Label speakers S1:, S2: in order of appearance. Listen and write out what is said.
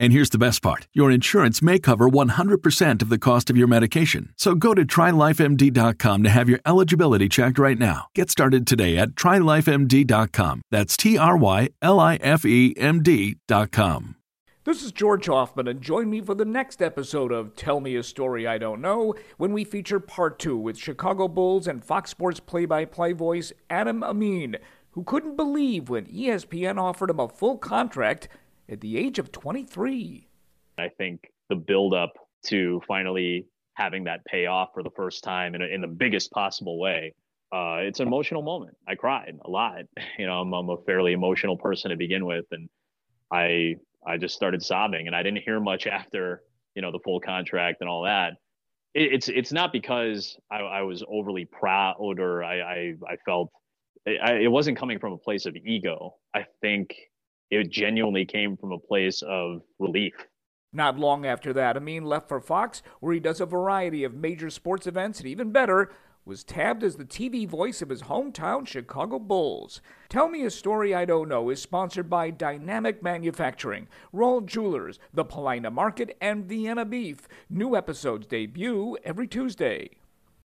S1: And here's the best part your insurance may cover 100% of the cost of your medication. So go to trylifemd.com to have your eligibility checked right now. Get started today at trylifemd.com. That's T R Y L I F E M D.com.
S2: This is George Hoffman, and join me for the next episode of Tell Me a Story I Don't Know when we feature part two with Chicago Bulls and Fox Sports play by play voice Adam Amin, who couldn't believe when ESPN offered him a full contract at the age of 23.
S3: I think the buildup to finally having that pay off for the first time in, a, in the biggest possible way. Uh, it's an emotional moment. I cried a lot. You know, I'm, I'm a fairly emotional person to begin with, and I I just started sobbing, and I didn't hear much after you know the full contract and all that. It, it's it's not because I, I was overly proud or I I, I felt it, it wasn't coming from a place of ego. I think it genuinely came from a place of relief.
S2: Not long after that, Amin left for Fox, where he does a variety of major sports events, and even better, was tabbed as the TV voice of his hometown Chicago Bulls. Tell Me a Story I Don't Know is sponsored by Dynamic Manufacturing, Roll Jewelers, the Paulina Market, and Vienna Beef. New episodes debut every Tuesday.